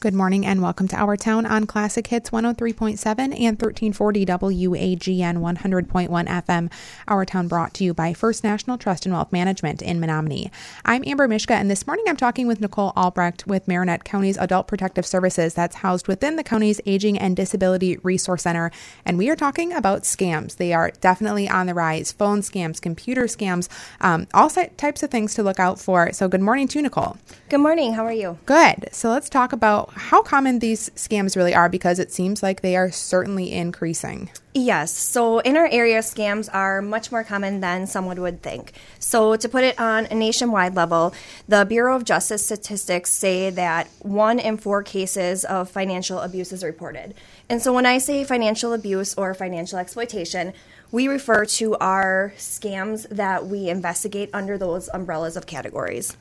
Good morning and welcome to Our Town on Classic Hits 103.7 and 1340 WAGN 100.1 FM. Our Town brought to you by First National Trust and Wealth Management in Menominee. I'm Amber Mishka and this morning I'm talking with Nicole Albrecht with Marinette County's Adult Protective Services that's housed within the county's Aging and Disability Resource Center. And we are talking about scams. They are definitely on the rise phone scams, computer scams, um, all types of things to look out for. So, good morning to Nicole. Good morning. How are you? Good. So, let's talk about how common these scams really are because it seems like they are certainly increasing. Yes. So in our area, scams are much more common than someone would think. So to put it on a nationwide level, the Bureau of Justice statistics say that one in four cases of financial abuse is reported. And so when I say financial abuse or financial exploitation, we refer to our scams that we investigate under those umbrellas of categories.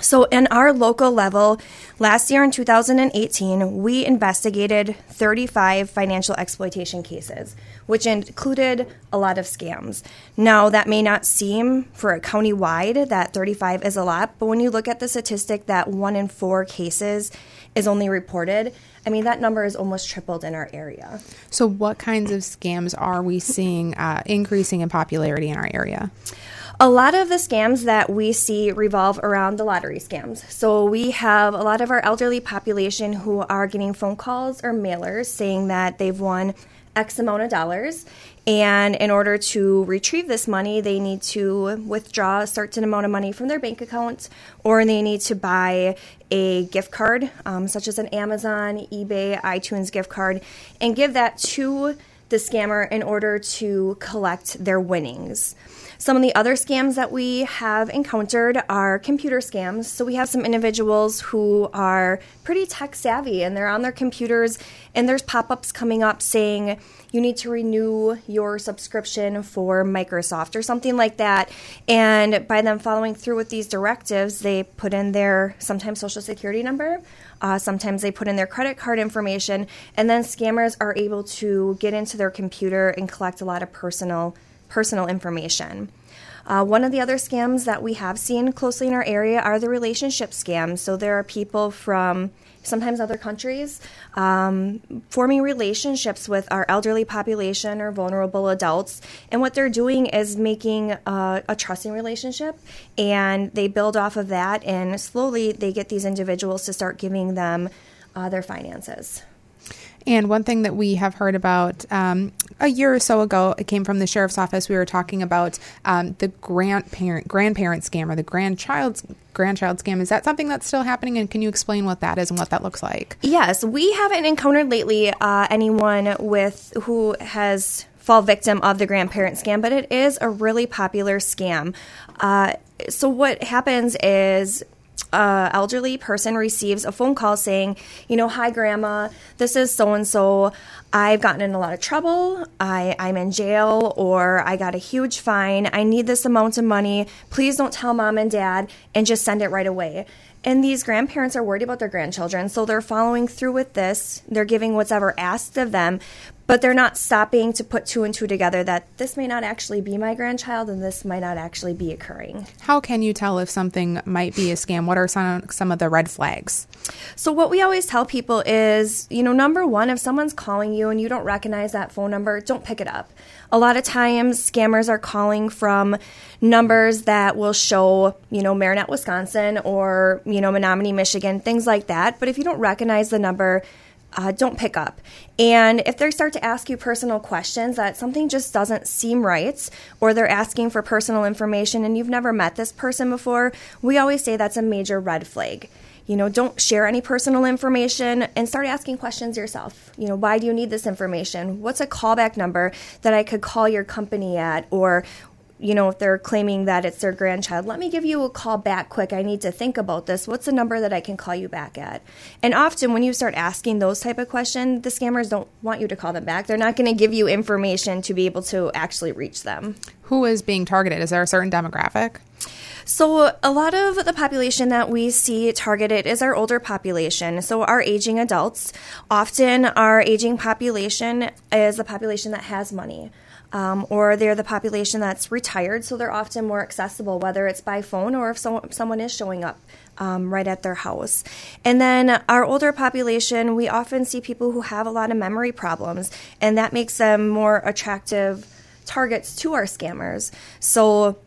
So, in our local level, last year in 2018, we investigated 35 financial exploitation cases, which included a lot of scams. Now, that may not seem for a county wide that 35 is a lot, but when you look at the statistic that one in four cases is only reported, I mean, that number is almost tripled in our area. So, what kinds of scams are we seeing uh, increasing in popularity in our area? A lot of the scams that we see revolve around the lottery scams. So we have a lot of our elderly population who are getting phone calls or mailers saying that they've won X amount of dollars. And in order to retrieve this money, they need to withdraw a certain amount of money from their bank account, or they need to buy a gift card, um, such as an Amazon, eBay, iTunes gift card, and give that to the scammer in order to collect their winnings. Some of the other scams that we have encountered are computer scams. So we have some individuals who are pretty tech savvy and they're on their computers and there's pop ups coming up saying you need to renew your subscription for Microsoft or something like that. And by them following through with these directives, they put in their sometimes social security number. Uh, sometimes they put in their credit card information, and then scammers are able to get into their computer and collect a lot of personal personal information. Uh, one of the other scams that we have seen closely in our area are the relationship scams. So there are people from sometimes other countries um, forming relationships with our elderly population or vulnerable adults. And what they're doing is making a, a trusting relationship, and they build off of that, and slowly they get these individuals to start giving them uh, their finances. And one thing that we have heard about um, a year or so ago, it came from the sheriff's office. We were talking about um, the grandparent grandparent scam or the grandchild's grandchild scam. Is that something that's still happening? And can you explain what that is and what that looks like? Yes, we haven't encountered lately uh, anyone with who has fall victim of the grandparent scam, but it is a really popular scam. Uh, so what happens is uh, elderly person receives a phone call saying, you know, hi, grandma, this is so and so. I've gotten in a lot of trouble. I, I'm in jail or I got a huge fine. I need this amount of money. Please don't tell mom and dad and just send it right away. And these grandparents are worried about their grandchildren, so they're following through with this. They're giving whatever asked of them, but they're not stopping to put two and two together that this may not actually be my grandchild and this might not actually be occurring. How can you tell if something might be a scam? What are some some of the red flags? So what we always tell people is, you know, number 1, if someone's calling you and you don't recognize that phone number, don't pick it up. A lot of times scammers are calling from numbers that will show, you know, Marinette, Wisconsin or, you know, Menominee, Michigan, things like that. But if you don't recognize the number, uh, don't pick up. And if they start to ask you personal questions that something just doesn't seem right, or they're asking for personal information and you've never met this person before, we always say that's a major red flag. You know, don't share any personal information and start asking questions yourself. You know, why do you need this information? What's a callback number that I could call your company at? Or you know, if they're claiming that it's their grandchild, let me give you a call back quick. I need to think about this. What's the number that I can call you back at? And often when you start asking those type of questions, the scammers don't want you to call them back. They're not going to give you information to be able to actually reach them. Who is being targeted? Is there a certain demographic? So, a lot of the population that we see targeted is our older population. So, our aging adults. Often, our aging population is a population that has money. Um, or they're the population that's retired, so they're often more accessible, whether it's by phone or if so- someone is showing up um, right at their house. And then our older population, we often see people who have a lot of memory problems, and that makes them more attractive targets to our scammers. So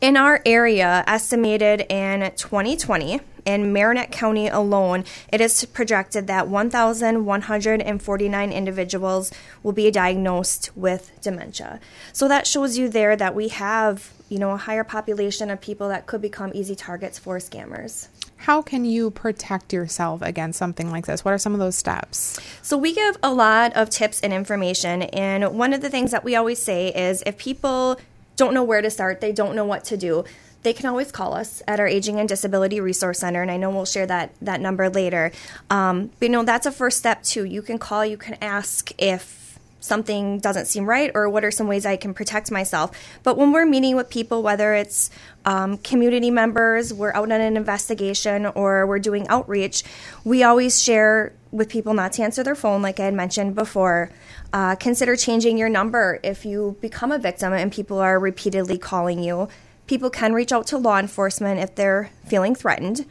in our area, estimated in 2020, in Marinette County alone, it is projected that 1,149 individuals will be diagnosed with dementia. So that shows you there that we have, you know, a higher population of people that could become easy targets for scammers. How can you protect yourself against something like this? What are some of those steps? So, we give a lot of tips and information. And one of the things that we always say is if people don't know where to start, they don't know what to do, they can always call us at our Aging and Disability Resource Center, and I know we'll share that that number later. Um, but you know that's a first step too. You can call, you can ask if something doesn't seem right or what are some ways I can protect myself. But when we're meeting with people, whether it's um, community members, we're out on an investigation, or we're doing outreach, we always share with people not to answer their phone, like I had mentioned before. Uh, consider changing your number if you become a victim and people are repeatedly calling you people can reach out to law enforcement if they're feeling threatened.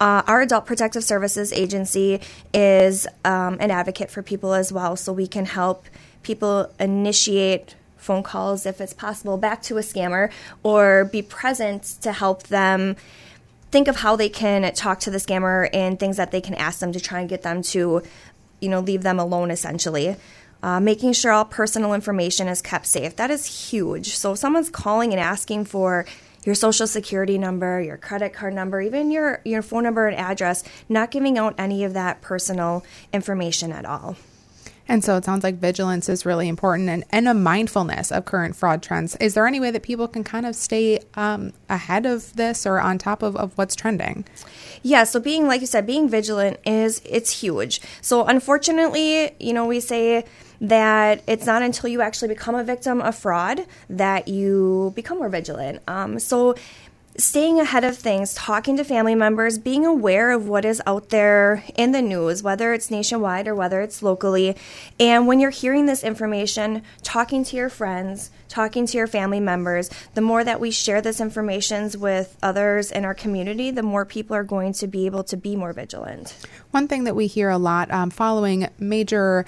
Uh, our Adult Protective Services Agency is um, an advocate for people as well, so we can help people initiate phone calls if it's possible back to a scammer or be present to help them think of how they can talk to the scammer and things that they can ask them to try and get them to, you know, leave them alone essentially. Uh, making sure all personal information is kept safe. That is huge. So if someone's calling and asking for your social security number, your credit card number, even your, your phone number and address, not giving out any of that personal information at all. And so it sounds like vigilance is really important and, and a mindfulness of current fraud trends. Is there any way that people can kind of stay um, ahead of this or on top of, of what's trending? Yeah, so being, like you said, being vigilant is, it's huge. So unfortunately, you know, we say, that it's not until you actually become a victim of fraud that you become more vigilant. Um, so, staying ahead of things, talking to family members, being aware of what is out there in the news, whether it's nationwide or whether it's locally. And when you're hearing this information, talking to your friends, talking to your family members, the more that we share this information with others in our community, the more people are going to be able to be more vigilant. One thing that we hear a lot um, following major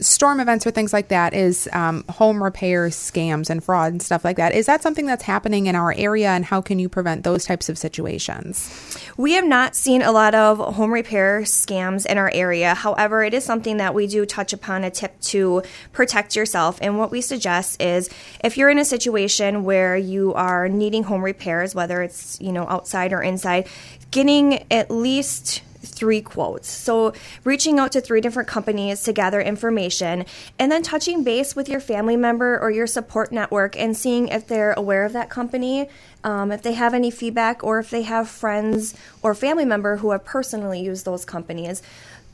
storm events or things like that is um, home repair scams and fraud and stuff like that. Is that something that's happening in our area, and how can you prevent those types of situations? We have not seen a lot of home repair scams in our area. However, it is something that we do touch upon a tip to protect yourself. And what we suggest is if you're in a situation where you are needing home repairs, whether it's you know outside or inside, getting at least three quotes. So, reaching out to three different companies to gather information and then touching base with your family member or your support network and seeing if they're aware of that company, um, if they have any feedback, or if they have friends or family member who have personally used those companies.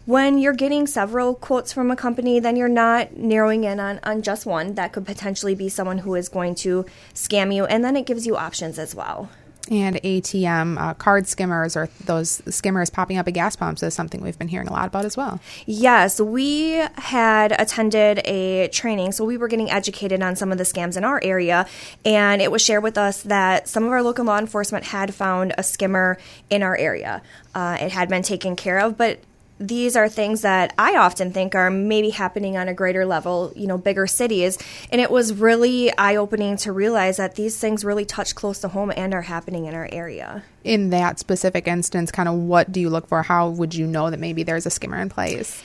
When you're getting several quotes from a company, then you're not narrowing in on, on just one. That could potentially be someone who is going to scam you, and then it gives you options as well and ATM uh, card skimmers or those skimmers popping up at gas pumps is something we've been hearing a lot about as well. Yes, we had attended a training, so we were getting educated on some of the scams in our area, and it was shared with us that some of our local law enforcement had found a skimmer in our area. Uh, it had been taken care of, but these are things that I often think are maybe happening on a greater level, you know, bigger cities. And it was really eye opening to realize that these things really touch close to home and are happening in our area. In that specific instance, kind of what do you look for? How would you know that maybe there's a skimmer in place?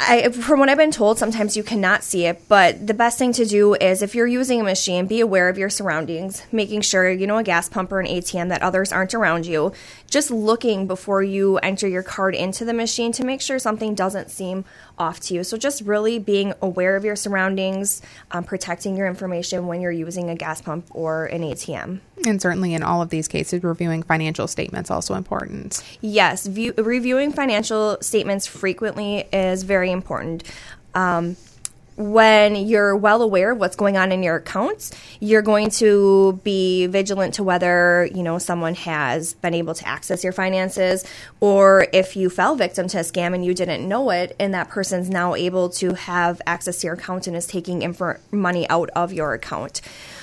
I, from what I've been told, sometimes you cannot see it, but the best thing to do is if you're using a machine, be aware of your surroundings, making sure, you know, a gas pump or an ATM that others aren't around you. Just looking before you enter your card into the machine to make sure something doesn't seem off to you. So just really being aware of your surroundings, um, protecting your information when you're using a gas pump or an ATM. And certainly in all of these cases, reviewing financial statements also important. Yes, view, reviewing financial statements frequently is important. Um, when you're well aware of what's going on in your accounts, you're going to be vigilant to whether, you know, someone has been able to access your finances or if you fell victim to a scam and you didn't know it and that person's now able to have access to your account and is taking money out of your account.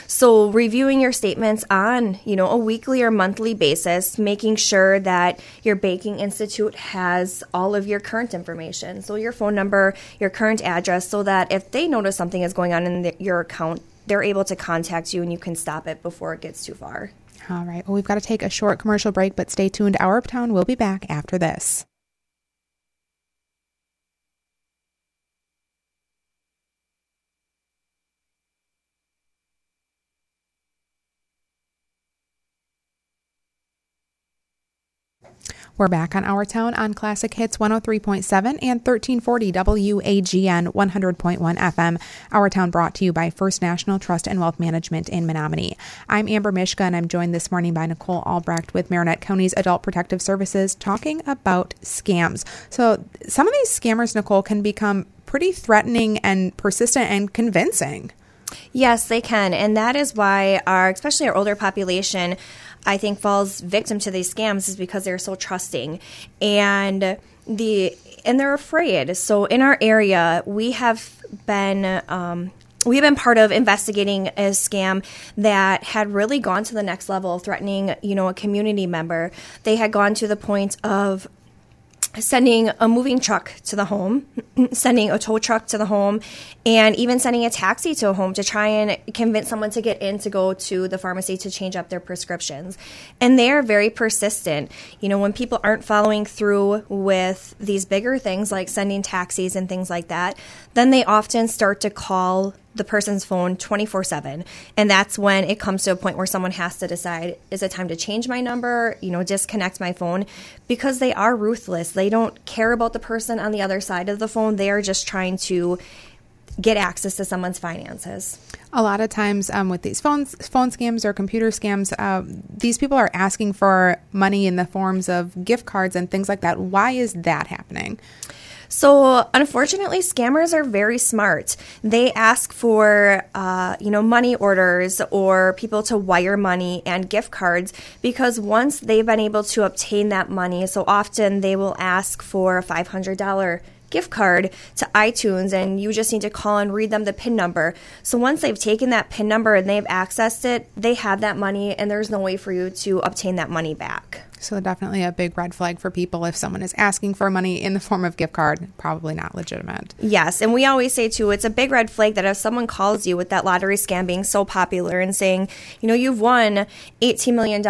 So reviewing your statements on, you know, a weekly or monthly basis, making sure that your banking institute has all of your current information. So your phone number, your current address so that if they notice something is going on in the, your account, they're able to contact you and you can stop it before it gets too far. All right. Well, we've got to take a short commercial break, but stay tuned. Our of Town will be back after this. We're back on Our Town on Classic Hits 103.7 and 1340 WAGN 100.1 FM. Our Town brought to you by First National Trust and Wealth Management in Menominee. I'm Amber Mishka and I'm joined this morning by Nicole Albrecht with Marinette County's Adult Protective Services talking about scams. So some of these scammers, Nicole, can become pretty threatening and persistent and convincing. Yes, they can. And that is why our, especially our older population, I think falls victim to these scams is because they're so trusting and the and they're afraid. So in our area, we have been um, we have been part of investigating a scam that had really gone to the next level, threatening you know a community member. They had gone to the point of sending a moving truck to the home, sending a tow truck to the home, and even sending a taxi to a home to try and convince someone to get in to go to the pharmacy to change up their prescriptions. And they are very persistent. You know, when people aren't following through with these bigger things like sending taxis and things like that, then they often start to call the person's phone 24 7 and that's when it comes to a point where someone has to decide is it time to change my number you know disconnect my phone? Because they are ruthless. They don't care about the person on the other side of the phone. They are just trying to get access to someone's finances. A lot of times um, with these phones phone scams or computer scams uh, these people are asking for money in the forms of gift cards and things like that. Why is that happening so, unfortunately, scammers are very smart. They ask for, uh, you know, money orders or people to wire money and gift cards because once they've been able to obtain that money, so often they will ask for a $500 gift card to iTunes and you just need to call and read them the PIN number. So once they've taken that PIN number and they've accessed it, they have that money and there's no way for you to obtain that money back. So definitely a big red flag for people if someone is asking for money in the form of gift card, probably not legitimate. Yes, and we always say too, it's a big red flag that if someone calls you with that lottery scam being so popular and saying, you know, you've won $18 million,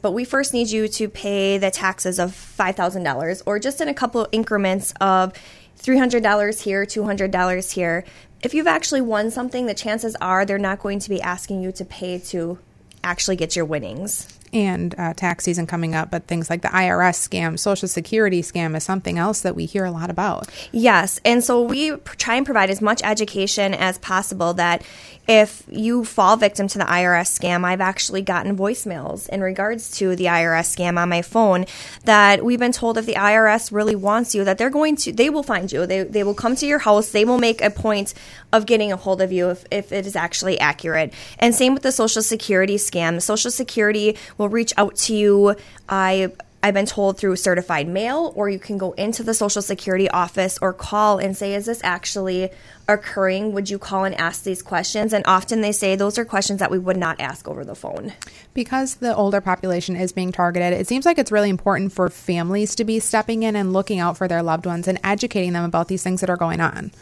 but we first need you to pay the taxes of $5,000 or just in a couple increments of $300 here, $200 here. If you've actually won something, the chances are they're not going to be asking you to pay to actually get your winnings and uh, tax season coming up, but things like the IRS scam, Social Security scam is something else that we hear a lot about. Yes. And so we try and provide as much education as possible that if you fall victim to the IRS scam, I've actually gotten voicemails in regards to the IRS scam on my phone that we've been told if the IRS really wants you, that they're going to, they will find you. They, they will come to your house. They will make a point of getting a hold of you if, if it is actually accurate. And same with the Social Security scam. Social Security will reach out to you. I I've been told through certified mail, or you can go into the Social Security office or call and say, Is this actually occurring? Would you call and ask these questions? And often they say those are questions that we would not ask over the phone. Because the older population is being targeted, it seems like it's really important for families to be stepping in and looking out for their loved ones and educating them about these things that are going on.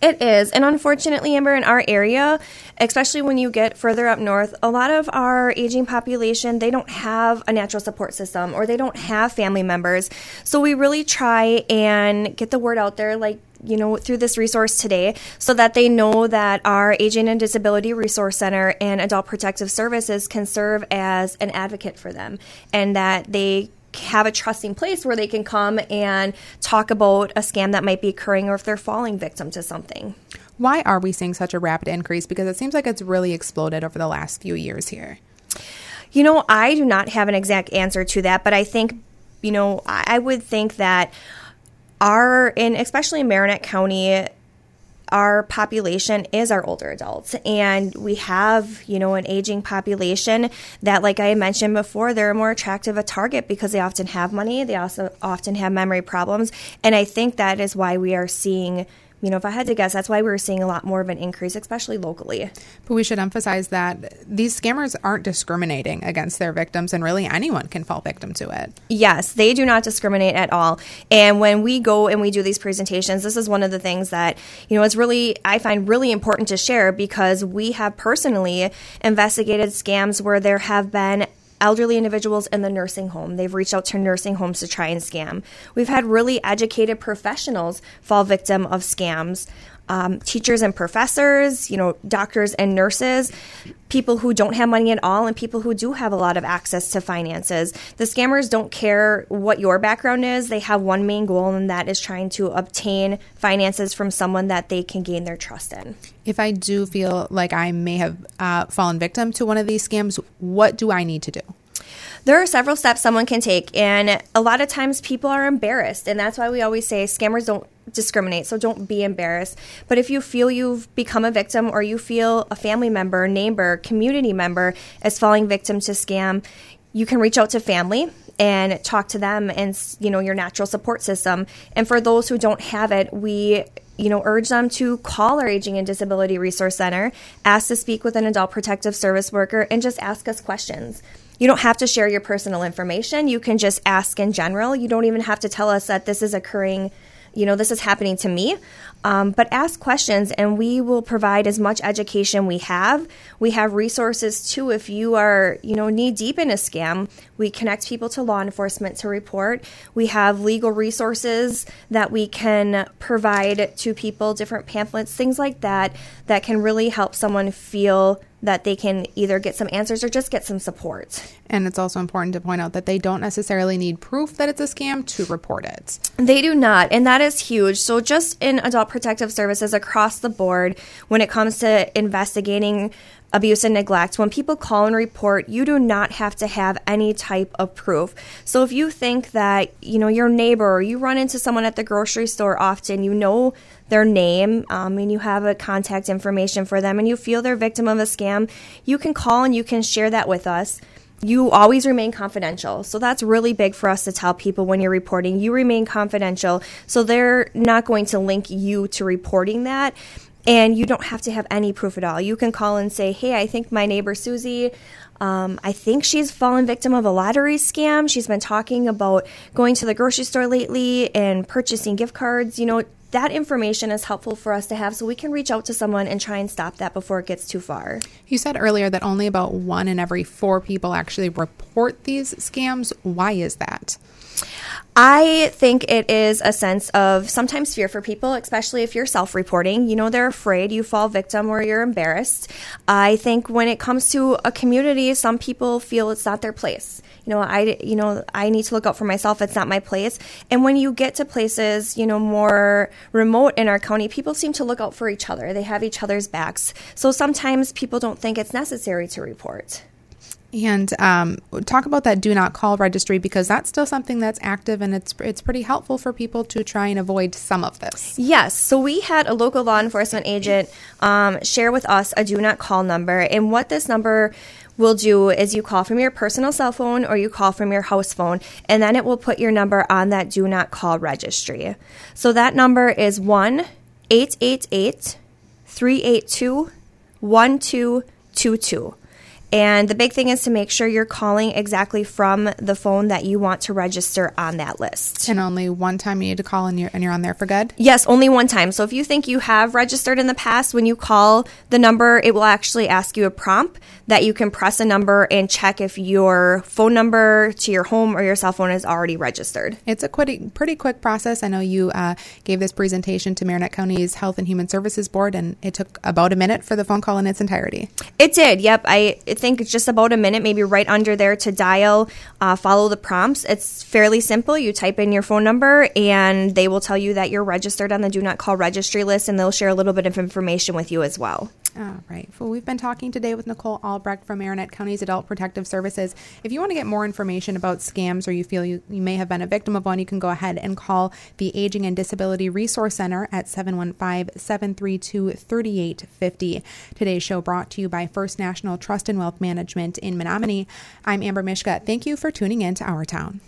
It is. And unfortunately, Amber, in our area, especially when you get further up north, a lot of our aging population, they don't have a natural support system or they don't have family members. So we really try and get the word out there like you know, through this resource today so that they know that our Aging and Disability Resource Center and Adult Protective Services can serve as an advocate for them and that they have a trusting place where they can come and talk about a scam that might be occurring or if they're falling victim to something. Why are we seeing such a rapid increase? Because it seems like it's really exploded over the last few years here. You know, I do not have an exact answer to that, but I think, you know, I would think that our, and especially in Marinette County, our population is our older adults. And we have you know an aging population that like i mentioned before they're more attractive a target because they often have money they also often have memory problems. And i think that is why we are seeing you know, if I had to guess, that's why we are seeing a lot more of an increase, especially locally. But we should emphasize that these scammers aren't discriminating against their victims, and really anyone can fall victim to it. Yes, they do not discriminate at all. And when we go and we do these presentations, this is one of the things that, you know, it's really, I find really important to share because we have personally investigated scams where there have been elderly individuals in the nursing home. They've reached out to nursing homes to try and scam. We've had really educated professionals fall victim of scams. Um, teachers and professors, you know, doctors and nurses, people who don't have money at all, and people who do have a lot of access to finances. The scammers don't care what your background is. They have one main goal, and that is trying to obtain finances from someone that they can gain their trust in. If I do feel like I may have uh, fallen victim to one of these scams, what do I need to do? There are several steps someone can take, and a lot of times people are embarrassed, and that's why we always say scammers don't discriminate, so don't be embarrassed. But if you feel you've become a victim or you feel a family member, neighbor, community member is falling victim to scam, you can reach out to family and talk to them and you know your natural support system. And for those who don't have it, we you know, urge them to call our Aging and Disability Resource Center, ask to speak with an adult protective service worker, and just ask us questions. You don't have to share your personal information. You can just ask in general. You don't even have to tell us that this is occurring, you know, this is happening to me. Um, but ask questions and we will provide as much education we have. We have resources too. If you are, you know, knee deep in a scam, we connect people to law enforcement to report. We have legal resources that we can provide to people, different pamphlets, things like that, that can really help someone feel that they can either get some answers or just get some support. And it's also important to point out that they don't necessarily need proof that it's a scam to report it. They do not, and that is huge. So, just in adult protective services across the board, when it comes to investigating abuse and neglect, when people call and report, you do not have to have any type of proof. So if you think that, you know, your neighbor or you run into someone at the grocery store often, you know their name um, and you have a contact information for them and you feel they're victim of a scam, you can call and you can share that with us you always remain confidential. So that's really big for us to tell people when you're reporting. You remain confidential. So they're not going to link you to reporting that. And you don't have to have any proof at all. You can call and say, hey, I think my neighbor Susie, um, I think she's fallen victim of a lottery scam. She's been talking about going to the grocery store lately and purchasing gift cards. You know, that information is helpful for us to have so we can reach out to someone and try and stop that before it gets too far. You said earlier that only about one in every four people actually report these scams. Why is that? I think it is a sense of sometimes fear for people, especially if you're self reporting. You know, they're afraid you fall victim or you're embarrassed. I think when it comes to a community, some people feel it's not their place. You know, I, you know, I need to look out for myself. It's not my place. And when you get to places, you know, more remote in our county, people seem to look out for each other. They have each other's backs. So sometimes people don't think it's necessary to report. And um, talk about that do not call registry because that's still something that's active and it's it's pretty helpful for people to try and avoid some of this. Yes. So we had a local law enforcement agent um, share with us a do not call number, and what this number will do is you call from your personal cell phone or you call from your house phone, and then it will put your number on that do not call registry. So that number is 1 888 382 1222. And the big thing is to make sure you're calling exactly from the phone that you want to register on that list. And only one time you need to call and you're, and you're on there for good? Yes, only one time. So if you think you have registered in the past, when you call the number, it will actually ask you a prompt that you can press a number and check if your phone number to your home or your cell phone is already registered. It's a pretty, pretty quick process. I know you uh, gave this presentation to Marinette County's Health and Human Services Board, and it took about a minute for the phone call in its entirety. It did, yep. I think it's just about a minute, maybe right under there to dial, uh, follow the prompts. It's fairly simple. You type in your phone number, and they will tell you that you're registered on the Do Not Call registry list, and they'll share a little bit of information with you as well. All right. Well, we've been talking today with Nicole Albrecht from Marinette County's Adult Protective Services. If you want to get more information about scams or you feel you, you may have been a victim of one, you can go ahead and call the Aging and Disability Resource Center at 715 732 3850. Today's show brought to you by First National Trust and Wealth Management in Menominee. I'm Amber Mishka. Thank you for tuning in to Our Town.